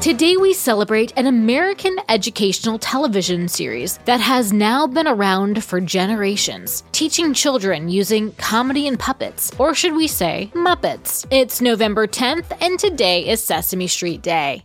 Today we celebrate an American educational television series that has now been around for generations, teaching children using comedy and puppets, or should we say, Muppets. It's November 10th, and today is Sesame Street Day.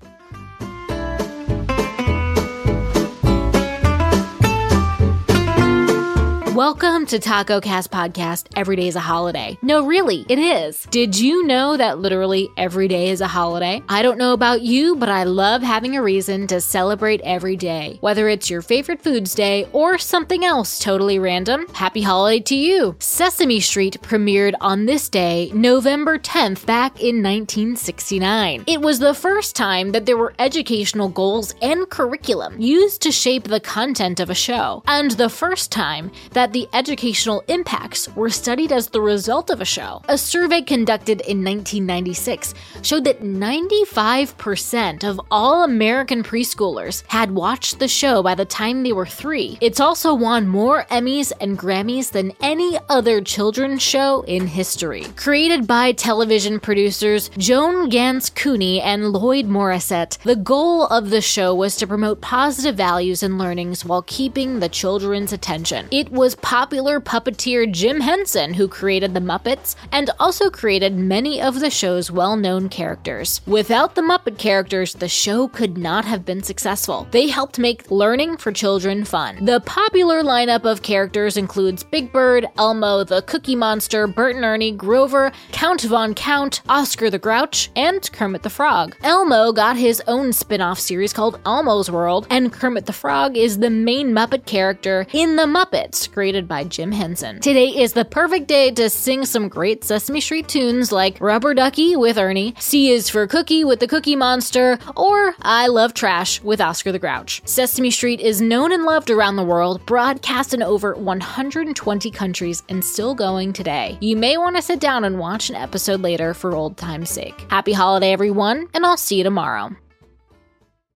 Welcome to Taco Cast Podcast. Every day is a holiday. No, really, it is. Did you know that literally every day is a holiday? I don't know about you, but I love having a reason to celebrate every day. Whether it's your favorite foods day or something else totally random, happy holiday to you. Sesame Street premiered on this day, November 10th, back in 1969. It was the first time that there were educational goals and curriculum used to shape the content of a show, and the first time that that the educational impacts were studied as the result of a show. A survey conducted in 1996 showed that 95% of all American preschoolers had watched the show by the time they were three. It's also won more Emmys and Grammys than any other children's show in history. Created by television producers Joan Ganz Cooney and Lloyd Morrisett, the goal of the show was to promote positive values and learnings while keeping the children's attention. It popular puppeteer Jim Henson, who created the Muppets and also created many of the show's well known characters. Without the Muppet characters, the show could not have been successful. They helped make learning for children fun. The popular lineup of characters includes Big Bird, Elmo, the Cookie Monster, Bert and Ernie, Grover, Count Von Count, Oscar the Grouch, and Kermit the Frog. Elmo got his own spin off series called Elmo's World, and Kermit the Frog is the main Muppet character in The Muppets, created by Jim Henson. Today is the perfect day to sing some great Sesame Street tunes like Rubber Ducky with Ernie, C is for Cookie with the Cookie Monster, or I Love Trash with Oscar the Grouch. Sesame Street is known and loved around the world, broadcast in over 120 countries, and still going today. You may want to sit down and watch an episode later for old time's sake. Happy holiday, everyone, and I'll see you tomorrow.